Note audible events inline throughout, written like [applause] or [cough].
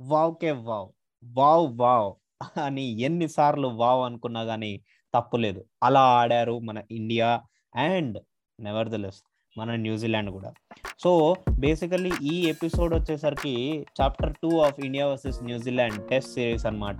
వావ్కే wow. Wow wow అని ఎన్నిసార్లు wow అనుకున్నా కానీ తప్పులేదు అలా ఆడారు మన India and nevertheless మన న్యూజిలాండ్ కూడా. సో బేసికల్లీ ఈ ఎపిసోడ్ వచ్చేసరికి chapter two of India versus New Zealand test series అన్నమాట.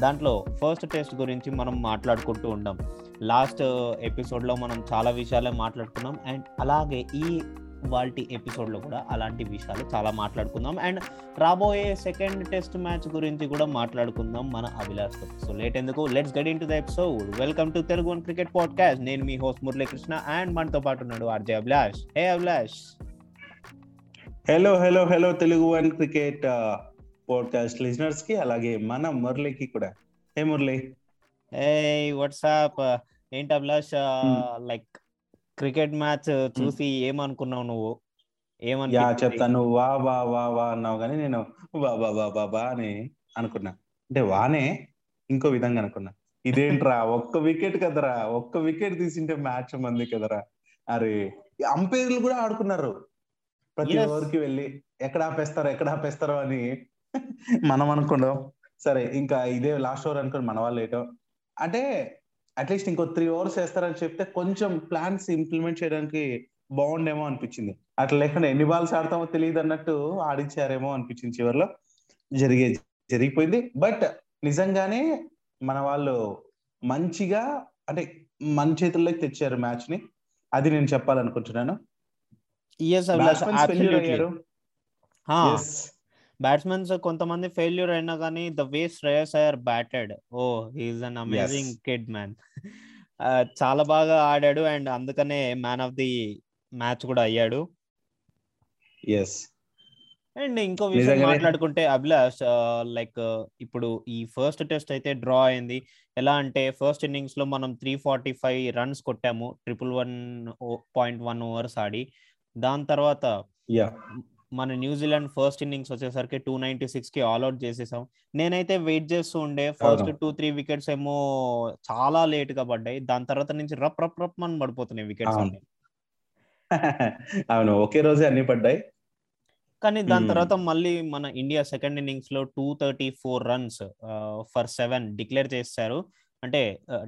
దాంట్లో ఫస్ట్ టెస్ట్ గురించి మనం మాట్లాడుకుంటూ ఉండం. లాస్ట్ ఎపిసోడ్లో మనం చాలా విషయాలే మాట్లాడుకున్నాం అండ్ అలాగే ఈ వాల్టి ఎపిసోడ్లో కూడా అలాంటి విషయాలు చాలా మాట్లాడుకుందాం. అండ్ రాబోయే సెకండ్ టెస్ట్ మ్యాచ్ గురించి కూడా మాట్లాడుకుందాం మన అభిలాష్ సో లేట్ ఎందుకు? Let's get in to the episode welcome to Telugu one cricket podcast నేను మీ హోస్ట్ మురళీకృష్ణ అండ్ మనతో పాటు ఉన్నాడు RJ Abhilash. Hey Abhilash. Hello hello hello Telugu one cricket podcast లిజనర్స్కి అలాగే మన మురళికి కూడా. హే మురళి. ఏ వాట్సాప్ ఏంటి అభిలాష్? లైక్ క్రికెట్ మ్యాచ్ చూసి ఏమనుకున్నావు నువ్వు? ఏమనిపించింది చెప్తాను వా వా వా వా అన్నావు కానీ నేను వా వా వా వా వా అని అనుకున్నా. అంటే వానే ఇంకో విధంగా అనుకున్నా. ఇదేంట్రా ఒక్క వికెట్ కదరా ఒక్క వికెట్ తీసింటే మ్యాచ్ మంది కదరా? అరే అంపైర్లు కూడా ఆడుకున్నారు. ప్రతి. ఓవర్కి వెళ్ళి ఎక్కడ ఆపేస్తారో ఎక్కడ ఆపేస్తారో అని మనం అనుకున్నాం. సరే ఇంకా ఇదే లాస్ట్ ఓవర్ అనుకుని మన వాళ్ళు ఏటో. అంటే అట్లీస్ట్ ఇంకో త్రీ ఓవర్స్ వేస్తారని చెప్తే కొంచెం ప్లాన్స్ ఇంప్లిమెంట్ చేయడానికి బాగుండేమో అనిపించింది. అట్లా లేకుండా ఎన్ని బాల్స్ ఆడతామో తెలియదు అన్నట్టు ఆడించారేమో అనిపించింది చివరిలో. జరిగే జరిగిపోయింది. బట్ నిజంగానే మన వాళ్ళు మంచిగా అంటే మన చేతుల్లోకి తెచ్చారు మ్యాచ్ని అది నేను చెప్పాలనుకుంటున్నాను. బ్యాట్స్మెన్స్ కొంతమంది ఫెయిల్యూర్ అయినా కానీ the way Shreyas Iyer batted oh he's an amazing kid man చాలా బాగా ఆడాడు అండ్ అందుకనే మ్యాన్ ఆఫ్ ది మ్యాచ్ కూడా అయ్యాడు. ఎస్ అండ్ ఇంకో విషయం. మాట్లాడుకుంటే అభిలాష్ లైక్ ఇప్పుడు ఈ ఫస్ట్ టెస్ట్ అయితే డ్రా అయింది. ఎలా అంటే ఫస్ట్ ఇన్నింగ్స్లో మనం three forty five runs కొట్టాము triple one point one overs ఆడి. దాని తర్వాత యా మన న్యూజిలాండ్ ఫస్ట్ ఇన్నింగ్స్ వచ్చేసరికి టూ నైన్టీ సిక్స్కి ఆల్అౌట్ చేసేసాం. నేనైతే వెయిట్ చేస్తూ ఉండే. ఫస్ట్. టూ త్రీ వికెట్స్ ఏమో చాలా లేట్గా పడ్డాయి. దాని తర్వాత నుంచి రప్ రప్ రప్ అని పడిపోతున్నాయి వికెట్స్ అవును. అన్ని. అవును ఒకే రోజే అన్ని పడ్డాయి. కానీ దాని Hmm. తర్వాత మళ్ళీ మన ఇండియా సెకండ్ ఇన్నింగ్స్లో two thirty four runs for seven declare చేశారు అంటే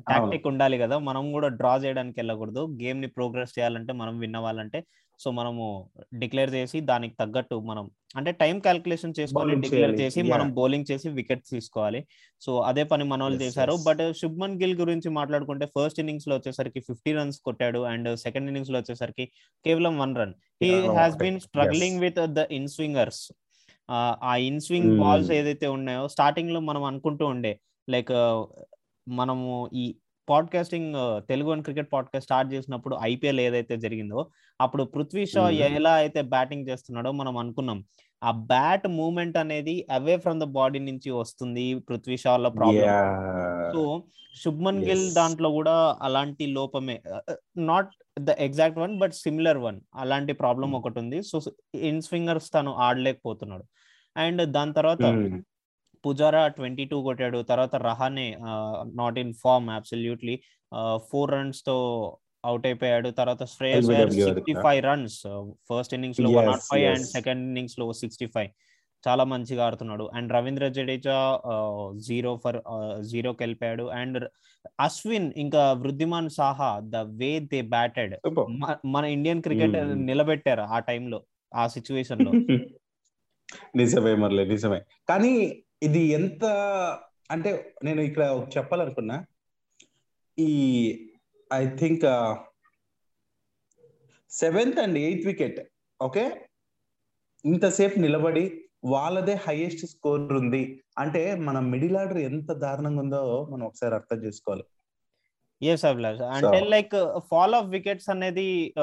టాక్టిక్ ఉండాలి కదా. మనం కూడా డ్రా చేయడానికి వెళ్ళకూడదు. గేమ్ని ప్రోగ్రెస్ చేయాలంటే మనం విన్ అవ్వాలంటే సో మనము డిక్లేర్ చేసి దానికి తగ్గట్టు మనం అంటే టైం క్యాల్కులేషన్ చేసుకొని డిక్లేర్. చేసి. మనం బౌలింగ్ చేసి వికెట్స్ తీసుకోవాలి సో అదే పని మన వాళ్ళు చేశారు. బట్ శుభ్మన్ గిల్ గురించి మాట్లాడుకుంటే ఫస్ట్ ఇన్నింగ్స్లో వచ్చేసరికి ఫిఫ్టీ రన్స్ కొట్టాడు అండ్ సెకండ్ ఇన్నింగ్స్లో వచ్చేసరికి కేవలం one run he okay. Been struggling with the in swingers uh in swing. Balls ఏదైతే ఉన్నాయో స్టార్టింగ్లో మనం అనుకుంటూ ఉండే లైక్ మనము ఈ podcasting Telugu one cricket podcast start చేసినప్పుడు ఐపీఎల్ ఏదైతే జరిగిందో అప్పుడు పృథ్వీ షా. ఎలా అయితే బ్యాటింగ్ చేస్తున్నాడో మనం అనుకున్నాం. ఆ బ్యాట్ మూవ్మెంట్ అనేది అవే ఫ్రమ్ ద బాడీ నుంచి వస్తుంది పృథ్వీ షాలో ప్రాబ్లం సో శుభ్మన్ గిల్. దాంట్లో కూడా అలాంటి లోపమే not the exact one but similar one అలాంటి ప్రాబ్లం. ఒకటి ఉంది. సో ఇన్ స్వింగర్స్ తను ఆడలేకపోతున్నాడు. అండ్ దాని తర్వాత పుజారా ట్వంటీ టూ కొట్టాడు తర్వాత Rahane not in form absolutely four రన్స్తో out అయిపోయాడు తర్వాత Shreyas sixty. Five runs first ఇన్నింగ్స్లో one naught five. And second ఇన్నింగ్స్లో సిక్స్టీ ఫైవ్ చాలా మంచిగా ఆడుతున్నాడు. And Ravindra Jadeja zero for జీరోకి వెళ్ళిపోయాడు అండ్ అశ్విన్ ఇంకా Wriddhiman Saha the way they batted మన ఇండియన్ క్రికెట్ Hmm. నిలబెట్టారు ఆ టైంలో ఆ సిచ్యువేషన్లో. [laughs] నిజమే మరలే నిజమే. కానీ ఇది ఎంత అంటే నేను ఇక్కడ చెప్పాలనుకున్నా. ఈ I think seventh and eighth wicket okay? ఇంతసేపు నిలబడి వాళ్ళదే హైయెస్ట్ స్కోర్ ఉంది. అంటే మన మిడిల్ ఆర్డర్ ఎంత దారుణంగా ఉందో మనం ఒకసారి అర్థం చేసుకోవాలి. ఎస్ అభిలాష్. అంటే లైక్ ఫాల్ ఆఫ్ వికెట్స్ అనేది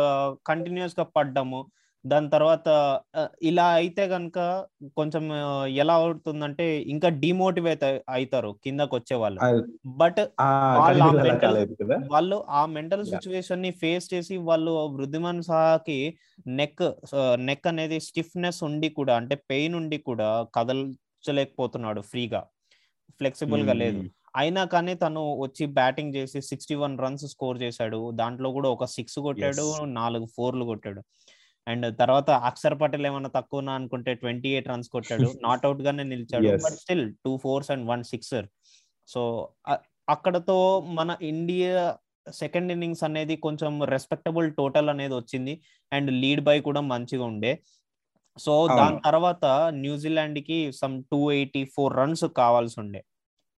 కంటిన్యూస్గా పడ్డము. దాని తర్వాత ఇలా అయితే గనుక కొంచెం ఎలా అవుతుందంటే ఇంకా డిమోటివేట్ అవుతారు కిందకు వచ్చే వాళ్ళు. బట్ వాళ్ళ ఆ మెంటల్. సిచ్యువేషన్ని ఫేస్ చేసి వాళ్ళు వృద్ధిమాన్ సాహాకి నెక్ నెక్ అనేది స్టిఫ్నెస్ ఉండి కూడా అంటే పెయిన్ ఉండి కూడా కదల్చలేకపోతున్నాడు ఫ్రీగా. ఫ్లెక్సిబుల్గా లేదు అయినా కానీ తను వచ్చి బ్యాటింగ్ చేసి సిక్స్టీ వన్ రన్స్ స్కోర్ చేశాడు. దాంట్లో కూడా ఒక సిక్స్ కొట్టాడు. నాలుగు ఫోర్లు కొట్టాడు. అండ్ తర్వాత అక్షర్ పటేల్ ఏమన్నా తక్కువ అనుకుంటే ట్వంటీ ఎయిట్ రన్స్ కొట్టాడు. నాట్ అవుట్ గానే నిలిచాడు. But still two fours and one sixer so అక్కడతో మన ఇండియా సెకండ్ ఇన్నింగ్స్ అనేది కొంచెం రెస్పెక్టబుల్ టోటల్ అనేది వచ్చింది. అండ్ లీడ్ బై కూడా మంచిగా ఉండే. సో దాని. తర్వాత న్యూజిలాండ్కి some two eighty four runs కావాల్సి ఉండే.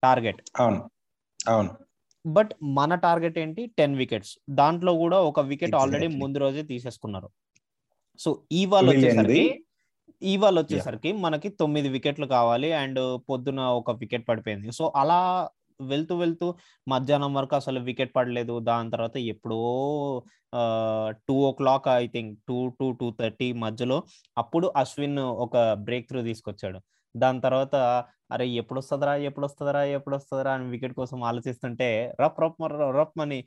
టార్గెట్ అవును. అవును. బట్ మన టార్గెట్ ఏంటి? టెన్ వికెట్స్ దాంట్లో కూడా ఒక వికెట్ ఆల్రెడీ. ముందు రోజే తీసేసుకున్నారు. సో ఇవాళ Williamది. వచ్చేసరికి ఇవాళ వచ్చేసరికి మనకి తొమ్మిది వికెట్లు కావాలి అండ్ పొద్దున ఒక వికెట్ పడిపోయింది. సో అలా వెళ్తూ వెళ్తూ మధ్యాహ్నం వరకు అసలు వికెట్ పడలేదు. దాని తర్వాత ఎప్పుడో two o'clock I think two to two thirty మధ్యలో అప్పుడు అశ్విన్ ఒక బ్రేక్ త్రూ తీసుకొచ్చాడు. దాని తర్వాత అరే ఎప్పుడు వస్తుందిరా ఎప్పుడు వస్తుందిరా ఎప్పుడు వస్తుందిరా అని వికెట్ కోసం ఆలోచిస్తుంటే రప్ రప్ మర- రప్ అని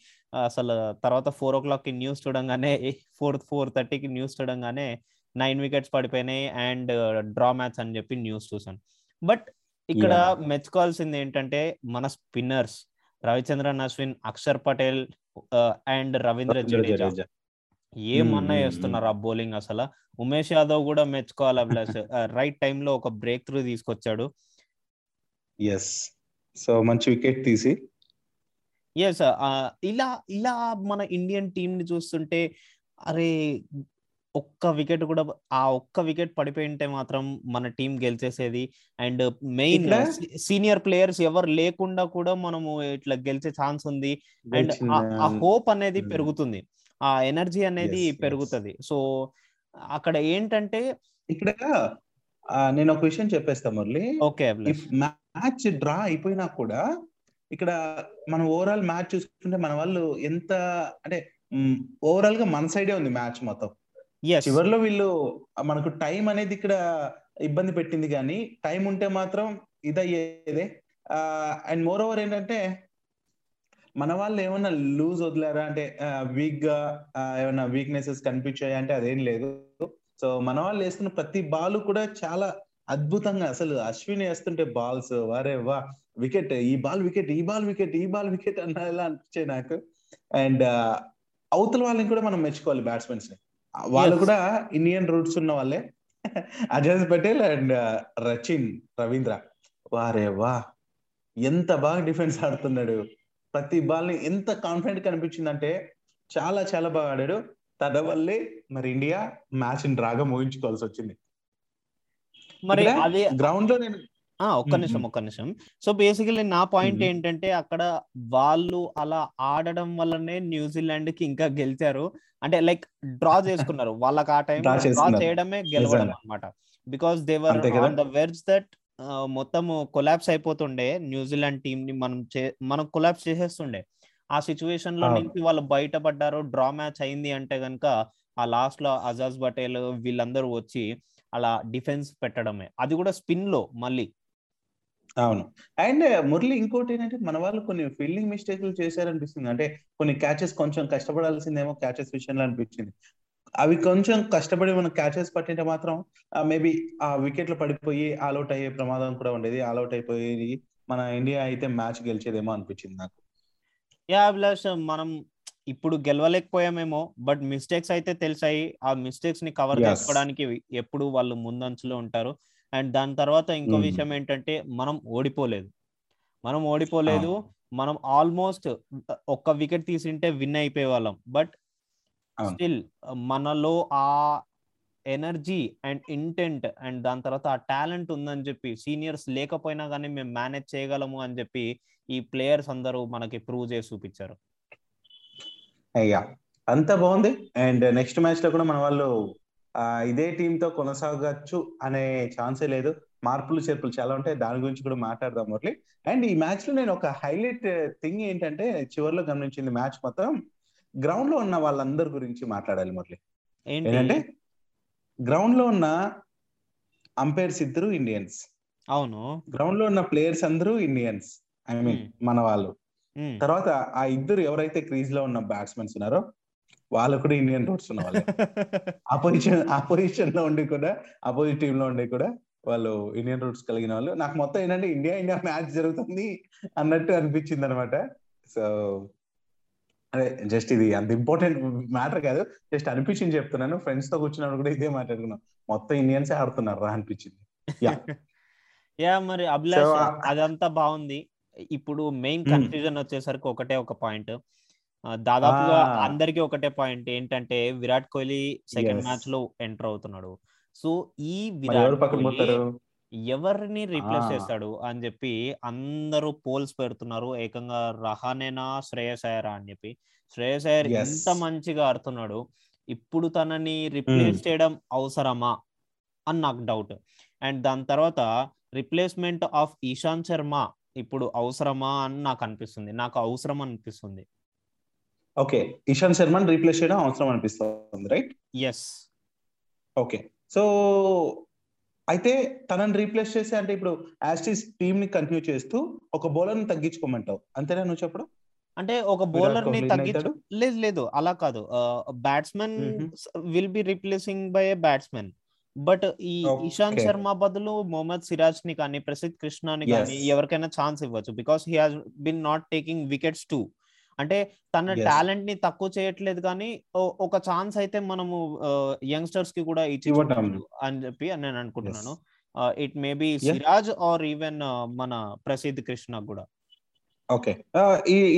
అసలు తర్వాత ఫోర్ ఓ క్లాక్కి న్యూస్ చూడంగానే ఫోర్ ఫోర్ థర్టీకి న్యూస్ చూడంగానే నైన్ వికెట్స్ పడిపోయినాయి అండ్ డ్రా మ్యాచ్ అని చెప్పి న్యూస్ చూసాను బట్ ఇక్కడ. మెచ్చుకోవాల్సింది ఏంటంటే మన స్పిన్నర్స్ రవిచంద్రన్ అశ్విన్ అక్షర్ పటేల్ అండ్ రవీంద్ర జడేజా. ఏమన్నా మ్మ్, చేస్తున్నారు ఆ బౌలింగ్ అసలు? ఉమేష్ యాదవ్ కూడా మెచ్చుకోవాలి అభిలాష్ రైట్ టైంలో ఒక బ్రేక్ త్రూ తీసుకొచ్చాడు. ఎస్ సో మంచి వికెట్ తీసి. ఎస్ ఇలా ఇలా మన ఇండియన్ టీం ని చూస్తుంటే అరే ఒక్క వికెట్ కూడా ఆ ఒక్క వికెట్ పడిపోయి ఉంటే మాత్రం మన టీం గెలిచేసేది. అండ్ మెయిన్ సీనియర్ ప్లేయర్స్ ఎవరు లేకుండా కూడా మనము ఇట్లా గెలిచే ఛాన్స్ ఉంది. అండ్ ఆ హోప్ అనేది Hmm. పెరుగుతుంది. ఆ ఎనర్జీ అనేది. పెరుగుతుంది. సో అక్కడ ఏంటంటే ఇక్కడ నేను ఒక విషయం చెప్పేస్తా మురళి. ఓకే మ్యాచ్ డ్రా అయిపోయినా కూడా ఇక్కడ మనం ఓవరాల్ మ్యాచ్ చూసుకుంటే మన వాళ్ళు ఎంత అంటే ఓవరాల్గా మన సైడే ఉంది మ్యాచ్ మొత్తం. చివరిలో వీళ్ళు మనకు టైం అనేది ఇక్కడ ఇబ్బంది పెట్టింది కానీ టైం ఉంటే మాత్రం ఇదయ్యేదే. అండ్ మోర్ ఓవర్ ఏంటంటే మన వాళ్ళు ఏమన్నా లూజ్ వదిలారా? అంటే వీక్గా ఆ, ఏమన్నా వీక్నెసెస్ కనిపించాయి? అంటే అదేం లేదు. సో మన వాళ్ళు వేస్తున్న ప్రతి బాల్ కూడా చాలా అద్భుతంగా అసలు అశ్విన్ వేస్తుంటే బాల్స్ వారే వా వికెట్ ఈ బాల్ వికెట్ ఈ బాల్ వికెట్ ఈ బాల్ వికెట్ అన్నలా అనిపించాయి నాకు. అండ్ అవతల వాళ్ళని కూడా మనం మెచ్చుకోవాలి బ్యాట్స్మెన్స్ని. వాళ్ళు. కూడా ఇండియన్ రూట్స్ ఉన్న వాళ్ళే. అజయ్ పటేల్ అండ్ రచిన్ రవీంద్ర. వారే వా ఎంత బాగా డిఫెన్స్ ఆడుతున్నాడు. ప్రతి బాల్ని ఎంత కాన్ఫిడెంట్ కనిపించిందంటే చాలా చాలా బాగా ఆడాడు తన వల్లే మరి ఇండియా మ్యాచ్ని డ్రాగా ముగించుకోవాల్సి వచ్చింది మరి అదే గ్రౌండ్లో నేను ఒక్క నిమిషం. ఒక్క నిమిషం సో బేసికలీ నా పాయింట్. ఏంటంటే అక్కడ వాళ్ళు అలా ఆడడం వల్లనే న్యూజిలాండ్కి ఇంకా గెలిచారు అంటే లైక్ డ్రా చేసుకున్నారు వాళ్ళకి ఆ టైం డ్రా. [laughs] చేయడమే గెలవడం నిజంగా. అన్నమాట because they were? On the verge that మొత్తం కొలాప్స్ అయిపోతుండే న్యూజిలాండ్ టీం ని మనం చే- మనం కొలాప్స్ చేసేస్తుండే. ఆ సిచ్యువేషన్లో. నుంచి వాళ్ళు బయటపడ్డారు డ్రా మ్యాచ్ అయింది అంటే గనుక ఆ లాస్ట్లో అజాజ్ పటేల్ వీళ్ళందరూ వచ్చి అలా డిఫెన్స్ పెట్టడమే. అది కూడా స్పిన్లో మళ్ళీ. అవును. అండ్ మురళి ఇంకోటి ఏంటంటే మన వాళ్ళు కొన్ని ఫీల్డింగ్ మిస్టేక్లు చేశారనిపిస్తుంది. అంటే కొన్ని క్యాచెస్ కొంచెం కష్టపడాల్సిందేమో క్యాచెస్ విషయంలో అనిపించింది. అవి కొంచెం కష్టపడి మనం క్యాచెస్ పట్టింటే మాత్రం మేబీ ఆ వికెట్లు పడిపోయి ఆల్అౌట్ అయ్యే ప్రమాదం కూడా ఉండేది. ఆల్అౌట్ అయిపోయి మన ఇండియా అయితే మ్యాచ్ గెలిచేదేమో అనిపించింది నాకు. యా అభిలాష్ మనం ఇప్పుడు గెలవలేకపోయామేమో బట్ మిస్టేక్స్ అయితే తెలిసాయి. ఆ మిస్టేక్స్ని కవర్. చేసుకోవడానికి ఎప్పుడు వాళ్ళు ముందంచులో ఉంటారు. అండ్ దాని తర్వాత ఇంకో Mhm. విషయం ఏంటంటే మనం ఓడిపోలేదు. మనం ఓడిపోలేదు. మనం ఆల్మోస్ట్ ఒక్క వికెట్ తీసింటే విన్ అయిపోయే వాళ్ళం బట్. స్టిల్ మనలో ఆ ఎనర్జీ అండ్ ఇంటెంట్ అండ్ దాని తర్వాత ఆ టాలెంట్ ఉందని చెప్పి సీనియర్స్ లేకపోయినా కానీ మేము మేనేజ్ చేయగలము అని చెప్పి ఈ ప్లేయర్స్ అందరూ మనకి ప్రూవ్ చేసి చూపించారు. అయ్యా అంతా బాగుంది. అండ్ నెక్స్ట్ మ్యాచ్లో కూడా మన వాళ్ళు ఇదే టీమ్తో కొనసాగచ్చు అనే ఛాన్సే లేదు. మార్పులు చేర్పులు చాలా ఉంటాయి. దాని గురించి కూడా మాట్లాడదాం మురళి. అండ్ ఈ మ్యాచ్లో నేను ఒక హైలైట్ థింగ్ ఏంటంటే చివరిలో గమనించింది మ్యాచ్ మొత్తం గ్రౌండ్లో ఉన్న వాళ్ళందరి గురించి మాట్లాడాలి మురళి. ఏంటి? ఏంటంటే గ్రౌండ్లో ఉన్న అంపైర్స్ ఇద్దరు ఇండియన్స్ అవును. గ్రౌండ్లో ఉన్న ప్లేయర్స్ అందరూ ఇండియన్స్ ఐ మీన్ Hmm. మన వాళ్ళు. ఉమ్. తర్వాత ఆ ఇద్దరు ఎవరైతే క్రీజ్లో ఉన్న బ్యాట్స్మెన్స్ ఉన్నారో వాళ్ళు కూడా ఇండియన్ రూట్స్ ఉన్న వాళ్ళే. [laughs] అపోజిషన్ అపోజిషన్లో ఉండి కూడా అపోజిట్ టీమ్లో ఉండి కూడా వాళ్ళు ఇండియన్ రూట్స్ కలిగిన వాళ్ళు. నాకు మొత్తం ఏంటంటే ఇండియా ఇండియా మ్యాచ్ జరుగుతుంది అన్నట్టు అనిపించింది అనమాట సో అదే జస్ట్ ఇది అంత ఇంపార్టెంట్ మ్యాటర్ కాదు జస్ట్ అనిపించింది చెప్తున్నాను ఫ్రెండ్స్తో కూర్చున్నప్పుడు కూడా ఇదే మాట్లాడుకున్నాం మొత్తం ఇండియన్స్ ఆడుతున్నారు రా అనిపించింది. యా [laughs] మరి అభిలాష్ uh, అదంతా బాగుంది ఇప్పుడు మెయిన్ Hmm. కన్ఫ్యూజన్ వచ్చేసరికి ఒకటే ఒక పాయింట్ దాదాపుగా Ah. అందరికి ఒకటే పాయింట్ ఏంటంటే విరాట్ కోహ్లీ సెకండ్. మ్యాచ్లో ఎంటర్ అవుతున్నాడు సో ఈ విరాట్ కోహ్లీ ఎవరిని రీప్లేస్. చేస్తాడు అని చెప్పి అందరూ పోల్స్ పెడుతున్నారు. ఏకంగా రహానేనా శ్రేయస్ అయ్యరా అని చెప్పి. శ్రేయస్ అయ్యర్. ఇంత మంచిగా ఆడుతున్నాడు. ఇప్పుడు తనని రిప్లేస్ చేయడం అవసరమా? అని నాకు డౌట్. అండ్ దాని తర్వాత రిప్లేస్మెంట్ ఆఫ్ ఈశాంత్ శర్మ ఇప్పుడు అవసరమా అని నాకు అనిపిస్తుంది. నాకు అవసరం అనిపిస్తుంది. ఓకే. ఇషాంత్ శర్మని రీప్లేస్ చేయడం అవసరం అనిపిస్తుంది రైట్? Yes okay. సో అయితే తనని రీప్లేస్ చేసి అంటే ఇప్పుడు యాస్టీస్ టీమ్ని కంటిన్యూ చేస్తూ ఒక బౌలర్ని తగ్గించుకోమంటావు అంతేనా నువ్వు చెప్పడం అంటే ఒక బౌలర్ని తగ్గించు? లేదు లేదు అలా కాదు batsmen. Will be replacing by a batsmen but ఈ. ఇషాంత్ శర్మ బదులు మొహమ్మద్ సిరాజ్ని కానీ ప్రసిద్ కృష్ణని కానీ Yes. ఎవరికైనా ఛాన్స్ ఇవ్వచ్చు because he has been not taking wickets to అంటే తన. టాలెంట్ని తక్కువ చేయట్లేదు కానీ ఒక ఛాన్స్ అయితే మనము యంగ్స్టర్స్కి కూడా ఇచ్చి అని చెప్పి నేను అనుకుంటున్నాను. It may be. Siraj or even మన ప్రసిద్ కృష్ణ కూడా. ఓకే.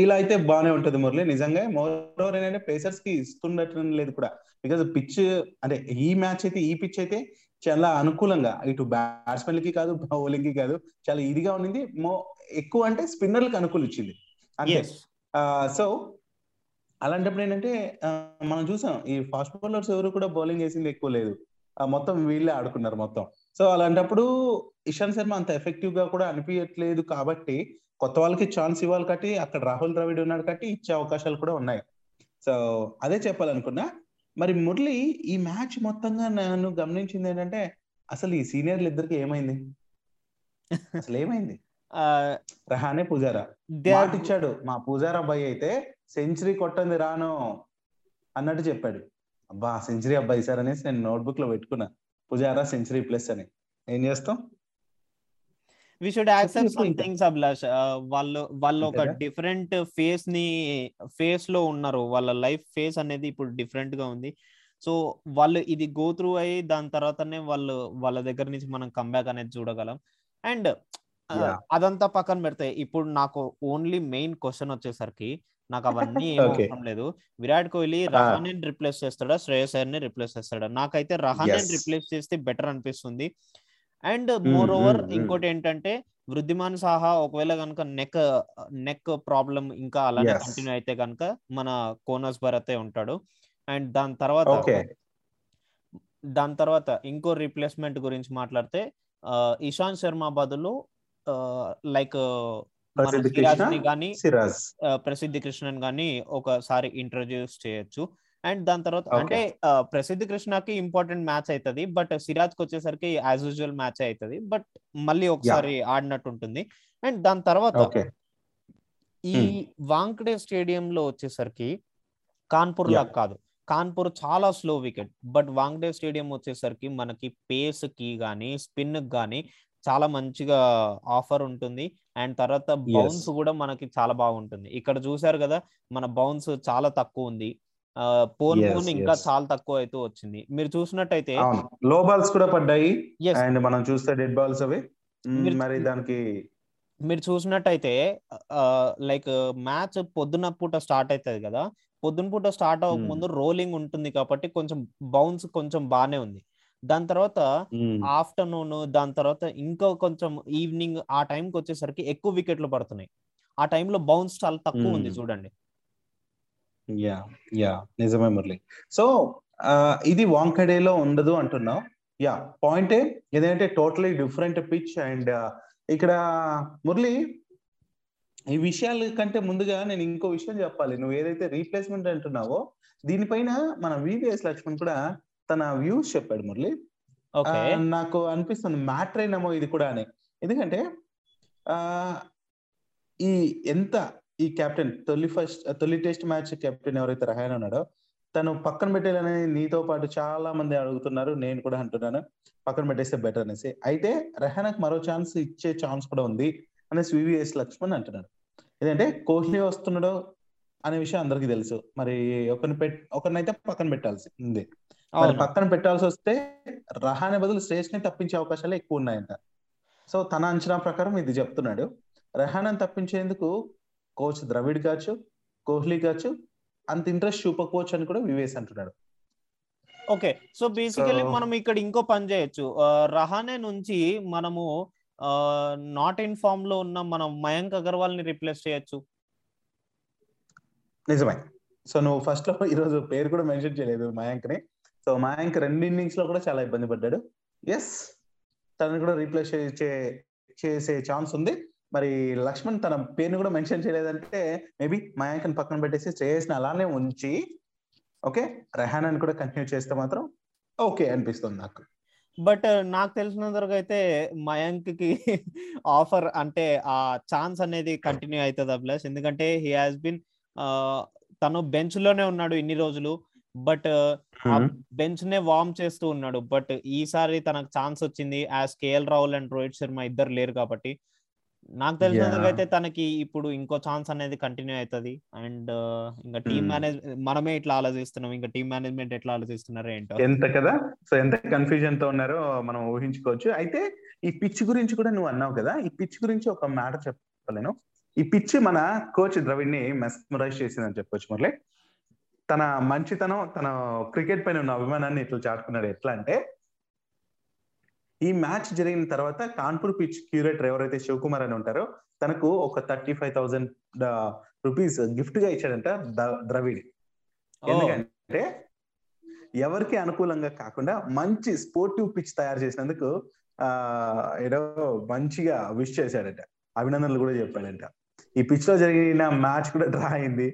ఇలా అయితే బాగానే ఉంటది మురళి. నిజంగా మోర్ ఏంటంటే పేసర్స్కి ఇస్తుండటం లేదు కూడా. బికాజ్ పిచ్ అంటే ఈ మ్యాచ్ అయితే ఈ పిచ్ అయితే చాలా అనుకూలంగా. ఇటు బ్యాట్స్మెన్కి కాదు బౌలింగ్కి కాదు చాలా ఇదిగా ఉండింది. మో ఎక్కువ అంటే స్పిన్నర్లకు అనుకూలి ఇచ్చింది అంతే. ఎస్ సో అలాంటప్పుడు ఏంటంటే మనం చూసాం ఈ ఫాస్ట్ బౌలర్స్ ఎవరు కూడా బౌలింగ్ వేసింది ఎక్కువ లేదు. మొత్తం వీళ్ళే ఆడుకున్నారు మొత్తం. సో అలాంటప్పుడు ఇషాంత్ శర్మ అంత ఎఫెక్టివ్గా కూడా అనిపించట్లేదు కాబట్టి కొత్త వాళ్ళకి ఛాన్స్ ఇవ్వాలి కాబట్టి అక్కడ రాహుల్ ద్రవిడ్ ఉన్నాడు కాబట్టి ఇచ్చే అవకాశాలు కూడా ఉన్నాయి. సో అదే చెప్పాలనుకున్నా మరి మురళి ఈ మ్యాచ్ మొత్తంగా నేను గమనించింది ఏంటంటే అసలు ఈ సీనియర్లు ఇద్దరికి ఏమైంది? అసలు ఏమైంది? రహానే పూజారా? ఇచ్చాడు. మా పూజారా అబ్బాయి అయితే సెంచరీ కొట్టంది రాను అన్నట్టు చెప్పాడు. అబ్బా సెంచరీ అబ్బాయి సార్ అనేసి నేను నోట్బుక్లో పెట్టుకున్నా. పూజారా సెంచరీ ప్లస్ అని. ఏం చేస్తాం? వి షుడ్ యాక్సెప్ట్ చెప్పు సమ్ ఇంకా. థింగ్స్ అభిలాష్ వాళ్ళు వాళ్ళు ఒక? డిఫరెంట్ ఫేస్ని ఫేస్లో ఉన్నారు. వాళ్ళ లైఫ్ ఫేస్ అనేది ఇప్పుడు డిఫరెంట్గా ఉంది. సో వాళ్ళు ఇది గో త్రూ అయ్యి దాని తర్వాతనే వాళ్ళు వాళ్ళ దగ్గర నుంచి మనం కంబ్యాక్ అనేది చూడగలం. అండ్. అదంతా పక్కన పెడితే ఇప్పుడు నాకు ఓన్లీ మెయిన్ క్వశ్చన్ వచ్చేసరికి నాకు అవన్నీ ఏం. అవసరం లేదు విరాట్ కోహ్లీ. రహానే రిప్లేస్ చేస్తాడా శ్రేయస్ అయ్యర్ని రిప్లేస్ చేస్తాడా నాకైతే రహానే. రిప్లేస్ చేస్తే బెటర్ అనిపిస్తుంది and moreover mm, mm. ఇంకోటి ఏంటంటే వృద్ధిమాన్ సాహా ఒకవేళ కనుక నెక్ నెక్ ప్రాబ్లం ఇంకా అలానే. కంటిన్యూ అయితే కనుక మన కోనస్ భరతే ఉంటాడు అండ్ దాని తర్వాత దాని తర్వాత ఇంకో రీప్లేస్మెంట్ గురించి మాట్లాడితే ఇషాంత్ శర్మ బదులు లైక్ కానీ ప్రసిద్ధి కృష్ణన్ గాని ఒకసారి ఇంట్రొడ్యూస్ చేయొచ్చు. అండ్ దాని తర్వాత. అంటే ప్రసిద్ధి కృష్ణకి ఇంపార్టెంట్ మ్యాచ్ అవుతుంది బట్ సిరాజ్కి వచ్చేసరికి యాజ్ యూజువల్ మ్యాచ్ అవుతుంది బట్ మళ్ళీ ఒకసారి ఆడినట్టు ఉంటుంది అండ్ దాని తర్వాత ఈ వాంకడే స్టేడియం లో వచ్చేసరికి కాన్పూర్. లాగా కాదు. కాన్పూర్ చాలా slow wicket but Wankhede stadium వచ్చేసరికి మనకి పేస్కి గానీ స్పిన్ గానీ చాలా మంచిగా ఆఫర్ ఉంటుంది. అండ్ తర్వాత బౌన్స్ కూడా మనకి చాలా బాగుంటుంది. ఇక్కడ చూసారు కదా మన బౌన్స్ చాలా తక్కువ ఉంది. పోన్ పోన్ ఇంకా. చాలా తక్కువ అయితే వచ్చింది. మీరు చూసినట్టయితే లో బాల్స్ కూడా పడ్డాయి. అండ్ మనం చూస్తే డెడ్ బాల్స్ అవి. మీరు- దానికి మీరు చూసినట్టయితే లైక్ మ్యాచ్ పొద్దున పూట స్టార్ట్ అవుతుంది కదా. పొద్దున పూట స్టార్ట్ అవ్వక. ముందు రోలింగ్ ఉంటుంది కాబట్టి కొంచెం బౌన్స్ కొంచెం బాగానే ఉంది. దాని తర్వాత ఆఫ్టర్నూన్ దాని తర్వాత ఇంకా కొంచెం ఈవినింగ్ ఆ టైంకి వచ్చేసరికి ఎక్కువ వికెట్లు పడుతున్నాయి. ఆ టైంలో బౌన్స్ చాలా తక్కువ ఉంది. చూడండి. Yeah yeah. నిజమే మురళి. సో ఇది వాంకడేలో ఉండదు అంటున్నావు. యా పాయింట్ ఏదంటే టోటలీ డిఫరెంట్ పిచ్ అండ్ ఇక్కడ మురళి ఈ విషయాల కంటే ముందుగా నేను ఇంకో విషయం చెప్పాలి. నువ్వు ఏదైతే రీప్లేస్మెంట్ అంటున్నావో దీనిపైన మన వివిఎస్ లక్ష్మణ్ కూడా తన వ్యూస్ చెప్పాడు మురళి. నాకు అనిపిస్తుంది మ్యాటర్ అయినామో ఇది కూడా అని. ఎందుకంటే ఆ ఈ ఎంత ఈ కెప్టెన్ తొలి ఫస్ట్ తొలి టెస్ట్ మ్యాచ్ కెప్టెన్ ఎవరైతే రహాయన్ ఉన్నాడో తను పక్కన పెట్టాలని నీతో పాటు చాలా మంది అడుగుతున్నారు నేను కూడా అంటున్నాను పక్కన పెట్టేస్తే బెటర్ అనేసి. అయితే రెహానాకు మరో ఛాన్స్ ఇచ్చే ఛాన్స్ కూడా ఉంది అనేసి వివిఎస్ లక్ష్మణ్ అంటున్నాడు. ఏంటంటే కోహ్లీ వస్తున్నాడు అనే విషయం అందరికీ తెలుసు. మరి ఒకరిని పెట్ ఒకరినైతే పక్కన పెట్టాల్సి ఉంది మరి పక్కన పెట్టాల్సి వస్తే రహానే బదులు శ్రేష్ఠ్ని తప్పించే అవకాశాలు ఎక్కువ ఉన్నాయంట. సో తన అంచనా ప్రకారం ఇది చెప్తున్నాడు. రహానాని తప్పించేందుకు కోచ్ ద్రవిడ్ కావచ్చు కోహ్లీ కావచ్చు అంత ఇంట్రెస్ట్ చూపకపోవచ్చు అని కూడా వివేస్ అంటున్నాడు. ఓకే. సో బేసికలీ So- మనం ఇక్కడ ఇంకో పని చేయొచ్చు. రహానే నుంచి మనము నాట్ ఇన్ ఫామ్లో ఉన్న మనం మయాంక్ అగర్వాల్ని రిప్లేస్ చేయొచ్చు. నిజమే. సో నువ్వు ఫస్ట్లో ఈరోజు పేరు కూడా మెన్షన్ చేయలేదు మయాంక్ని సో మయాంక్ రెండు ఇన్నింగ్స్లో కూడా చాలా ఇబ్బంది పడ్డాడు. ఎస్ తనని కూడా రీప్లేస్ చేసే ఛాన్స్ ఉంది. మరి లక్ష్మణ్ తన పేరుని కూడా మెన్షన్ చేయలేదంటే మేబీ మయాంక్ని పక్కన పెట్టేసి శ్రేయస్ని అలానే ఉంచి ఓకే రెహానాని కూడా కంటిన్యూ చేస్తే మాత్రం ఓకే అనిపిస్తుంది నాకు. బట్ నాకు తెలిసినంతవరకు అయితే మయాంక్కి [laughs] ఆఫర్ అంటే ఆ ఛాన్స్ అనేది కంటిన్యూ అవుతుంది అభిలాష్. ఎందుకంటే హీ హాస్ బిన్ తను బెంచ్లోనే ఉన్నాడు ఇన్ని రోజులు. బట్ బెంచ్ నే వార్మ్ చేస్తూ ఉన్నాడు. బట్ ఈసారి తనకు ఛాన్స్ వచ్చింది. As KL Rahul and Rohit Sharma ఇద్దరు లేరు కాబట్టి. నాకు తెలిసినందుకు Yeah. అయితే తనకి ఇప్పుడు ఇంకో ఛాన్స్ అనేది కంటిన్యూ అవుతుంది. అండ్ ఇంకా టీమ్. మేనేజ్ మనమే ఇట్లా ఆలోచిస్తున్నాం. ఇంకా టీమ్ మేనేజ్మెంట్ ఎట్లా ఆలోచిస్తున్నారో ఏంటో. ఎంత కదా? సో ఎంత కన్ఫ్యూజన్తో ఉన్నారో మనం ఊహించుకోవచ్చు. అయితే ఈ పిచ్ గురించి కూడా నువ్వు అన్నావు కదా? ఈ పిచ్ గురించి ఒక మాట చెప్పలేను. ఈ పిచ్ మన కోచ్ ద్రవిడ్ని మెస్మరైజ్ చేసిందని చెప్పొచ్చు మురళి. తన మంచితనం తన క్రికెట్ పైన ఉన్న అభిమానాన్ని ఇట్లా చాటుకున్నాడు. ఎట్లా అంటే ఈ మ్యాచ్ జరిగిన తర్వాత కాన్పూర్ పిచ్ క్యూరేటర్ ఎవరైతే శివకుమార్ అని ఉంటారో తనకు ఒక థర్టీ ఫైవ్ థౌసండ్ రూపీస్ గిఫ్ట్గా ఇచ్చాడంట ద్రవిడ్. ఎందుకంటే ఎవరికి అనుకూలంగా కాకుండా మంచి స్పోర్టివ్ పిచ్ తయారు చేసినందుకు ఆ ఏదో మంచిగా విష్ చేశాడట. అభినందనలు కూడా చెప్పాడంట. ఈ పిచ్లో జరిగిన మ్యాచ్ కూడా డ్రా అయింది.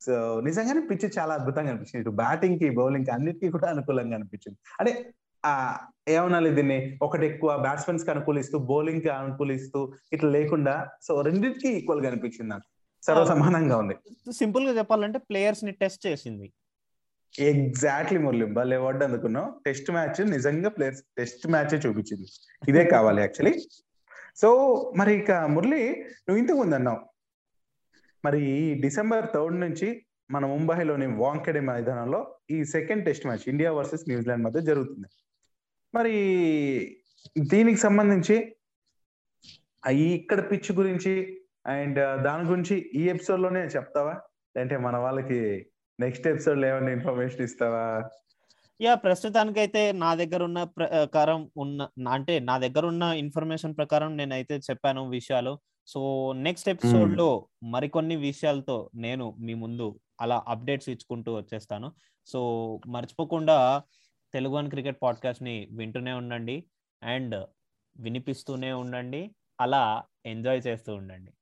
సో నిజంగానే పిచ్ చాలా అద్భుతంగా అనిపించింది. ఇటు బ్యాటింగ్కి బౌలింగ్కి అన్నిటికీ కూడా అనుకూలంగా అనిపించింది. అంటే ఆ ఏమనాలి దీన్ని? ఒకటి ఎక్కువ బ్యాట్స్మెన్స్కి అనుకూలిస్తూ బౌలింగ్కి అనుకూలిస్తూ ఇట్లా లేకుండా సో రెండింటికి ఈక్వల్గా అనిపించింది నాకు. సర్వ సమానంగా ఉంది. సింపుల్గా చెప్పాలంటే ప్లేయర్స్ని టెస్ట్ చేసింది. ఎగ్జాక్ట్లీ మురళి భలే వర్డ్ అందుకున్నావు. టెస్ట్ మ్యాచ్ నిజంగా ప్లేయర్స్ టెస్ట్ మ్యాచ్ చూపించింది. ఇదే కావాలి యాక్చువల్లీ. సో మరి ఇక మురళి నువ్వు ఇంతకు ముందు అన్నావు మరి ఈ డిసెంబర్ థర్డ్ నుంచి మన ముంబైలోని వాంకెడే మైదానంలో ఈ second test match India versus New Zealand మధ్య జరుగుతుంది. మరి దీనికి సంబంధించి ఇక్కడ పిచ్ గురించి అండ్ దాని గురించి ఈ ఎపిసోడ్లోనే చెప్తావా? అంటే మన వాళ్ళకి నెక్స్ట్ ఎపిసోడ్లో ఏమైనా ఇన్ఫర్మేషన్ ఇస్తావా? యా ప్రస్తుతానికైతే నా దగ్గర ఉన్న ప్రకారం ఉన్న నా- అంటే నా దగ్గర ఉన్న ఇన్ఫర్మేషన్ ప్రకారం నేనైతే చెప్పాను విషయాలు. సో నెక్స్ట్ ఎపిసోడ్లో మరికొన్ని విషయాలతో నేను మీ ముందు అలా అప్డేట్స్ ఇచ్చుకుంటూ వచ్చేస్తాను. సో మర్చిపోకుండా తెలుగు వన్ క్రికెట్ పాడ్కాస్ట్ని వింటూనే ఉండండి అండ్ వినిపిస్తూనే ఉండండి అలా ఎంజాయ్ చేస్తూ ఉండండి.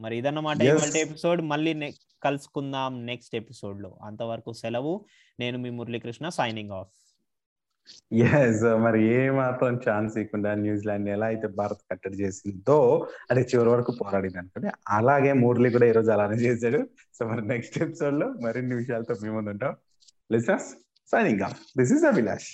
మరి ఇదన్నమాట. ఇవాళ ఎపిసోడ్ మళ్ళీ కలుసుకుందాం నెక్స్ట్ ఎపిసోడ్లో అంతవరకు సెలవు. నేను మీ Muralikrishna signing off yes uh, మరి ఏ మాత్రం ఛాన్స్ ఇవ్వకుండా న్యూజిలాండ్ ఎలా అయితే భారత్ కట్టడి చేసిందో అది చివరి వరకు పోరాడింది అనుకోండి. అలాగే మురళి కూడా ఈ రోజు అలానే చేశాడు. సో మరి నెక్స్ట్ ఎపిసోడ్లో మరిన్ని విషయాలతో మేము ముందు ఉంటాం listeners signing off this is Abhilash